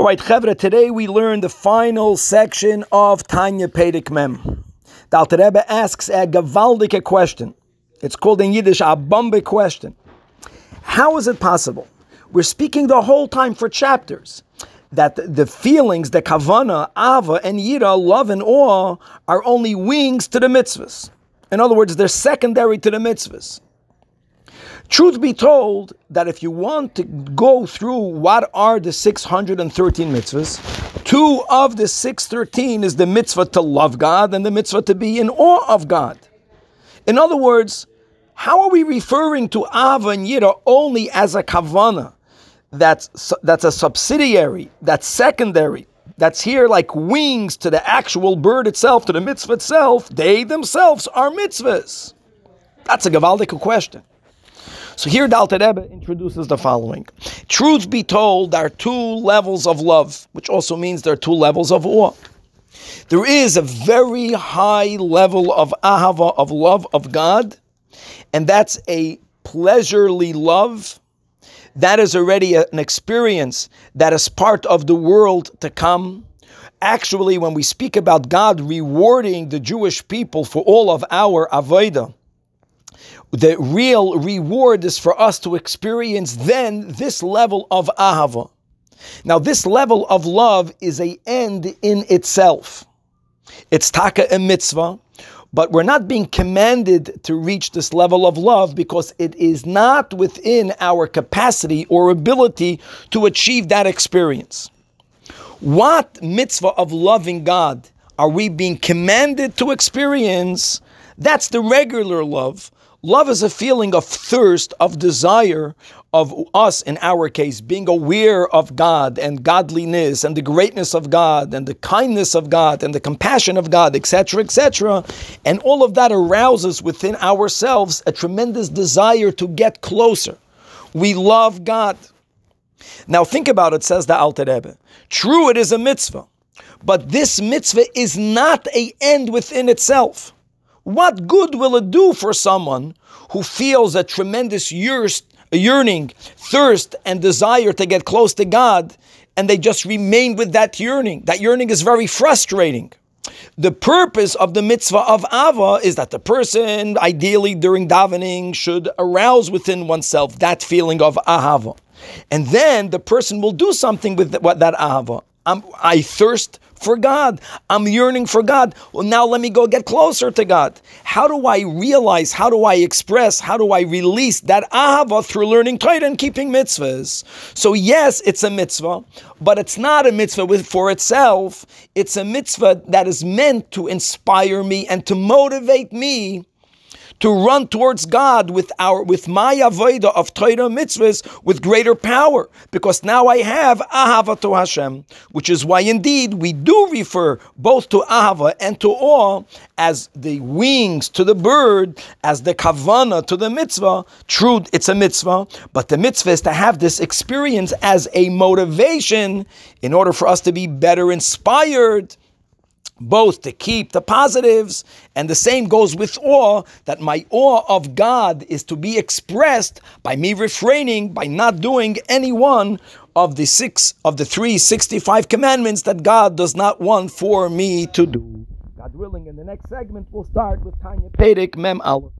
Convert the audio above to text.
All right, Chevra, today we learn the final section of Tanya Perek Mem. The Alter Rebbe asks a gewaldige question. It's called in Yiddish a bombe question. How is it possible? We're speaking the whole time for chapters that the feelings, the kavana, ahava, and yira, love and awe, are only wings to the mitzvahs. In other words, they're secondary to the mitzvahs. Truth be told, that if you want to go through what are the 613 mitzvahs, two of the 613 is the mitzvah to love God and the mitzvah to be in awe of God. In other words, how are we referring to Ahava and Yira only as a kavana? That's, that's a subsidiary, that's secondary, that's here like wings to the actual bird itself, to the mitzvah itself. They themselves are mitzvahs. That's a gavaldic question. So here the Alter Rebbe introduces the following. Truth be told, there are two levels of love, which also means there are two levels of awe. There is a very high level of ahava, of love of God, and that's a pleasurely love. That is already an experience that is part of the world to come. Actually, when we speak about God rewarding the Jewish people for all of our avodah, the real reward is for us to experience then this level of ahava. Now, this level of love is a end in itself. It's taka a mitzvah, but we're not being commanded to reach this level of love because it is not within our capacity or ability to achieve that experience. What mitzvah of loving God are we being commanded to experience? That's the regular love Love is a feeling of thirst, of desire, of us, in our case, being aware of God and godliness and the greatness of God and the kindness of God and the compassion of God, etc., etc. And all of that arouses within ourselves a tremendous desire to get closer. We love God. Now think about it, says the Alter Rebbe. True, it is a mitzvah, but this mitzvah is not a end within itself. What good will it do for someone who feels a tremendous yearning, thirst, and desire to get close to God, and they just remain with that yearning? That yearning is very frustrating. The purpose of the mitzvah of Ahava is that the person, ideally during davening, should arouse within oneself that feeling of Ahava. And then the person will do something with that, that Ahava. I'm, I thirst for God. I'm yearning for God. Well, now let me go get closer to God. How do I realize? How do I express? How do I release that ahava through learning Torah and keeping mitzvahs? So yes, it's a mitzvah, but it's not a mitzvah with, for itself. It's a mitzvah that is meant to inspire me and to motivate me to run towards God with our with my avodah of Torah mitzvahs with greater power, because now I have ahava to Hashem, which is why indeed we do refer both to ahava and to awe as the wings to the bird, as the kavana to the mitzvah. True, it's a mitzvah, but the mitzvah is to have this experience as a motivation in order for us to be better inspired both to keep the positives, and the same goes with awe, that my awe of God is to be expressed by me refraining, by not doing any one of the six of the three sixty-five commandments that God does not want for me to do. God willing, in the next segment, we'll start with Tanya Perek Mem Aleph.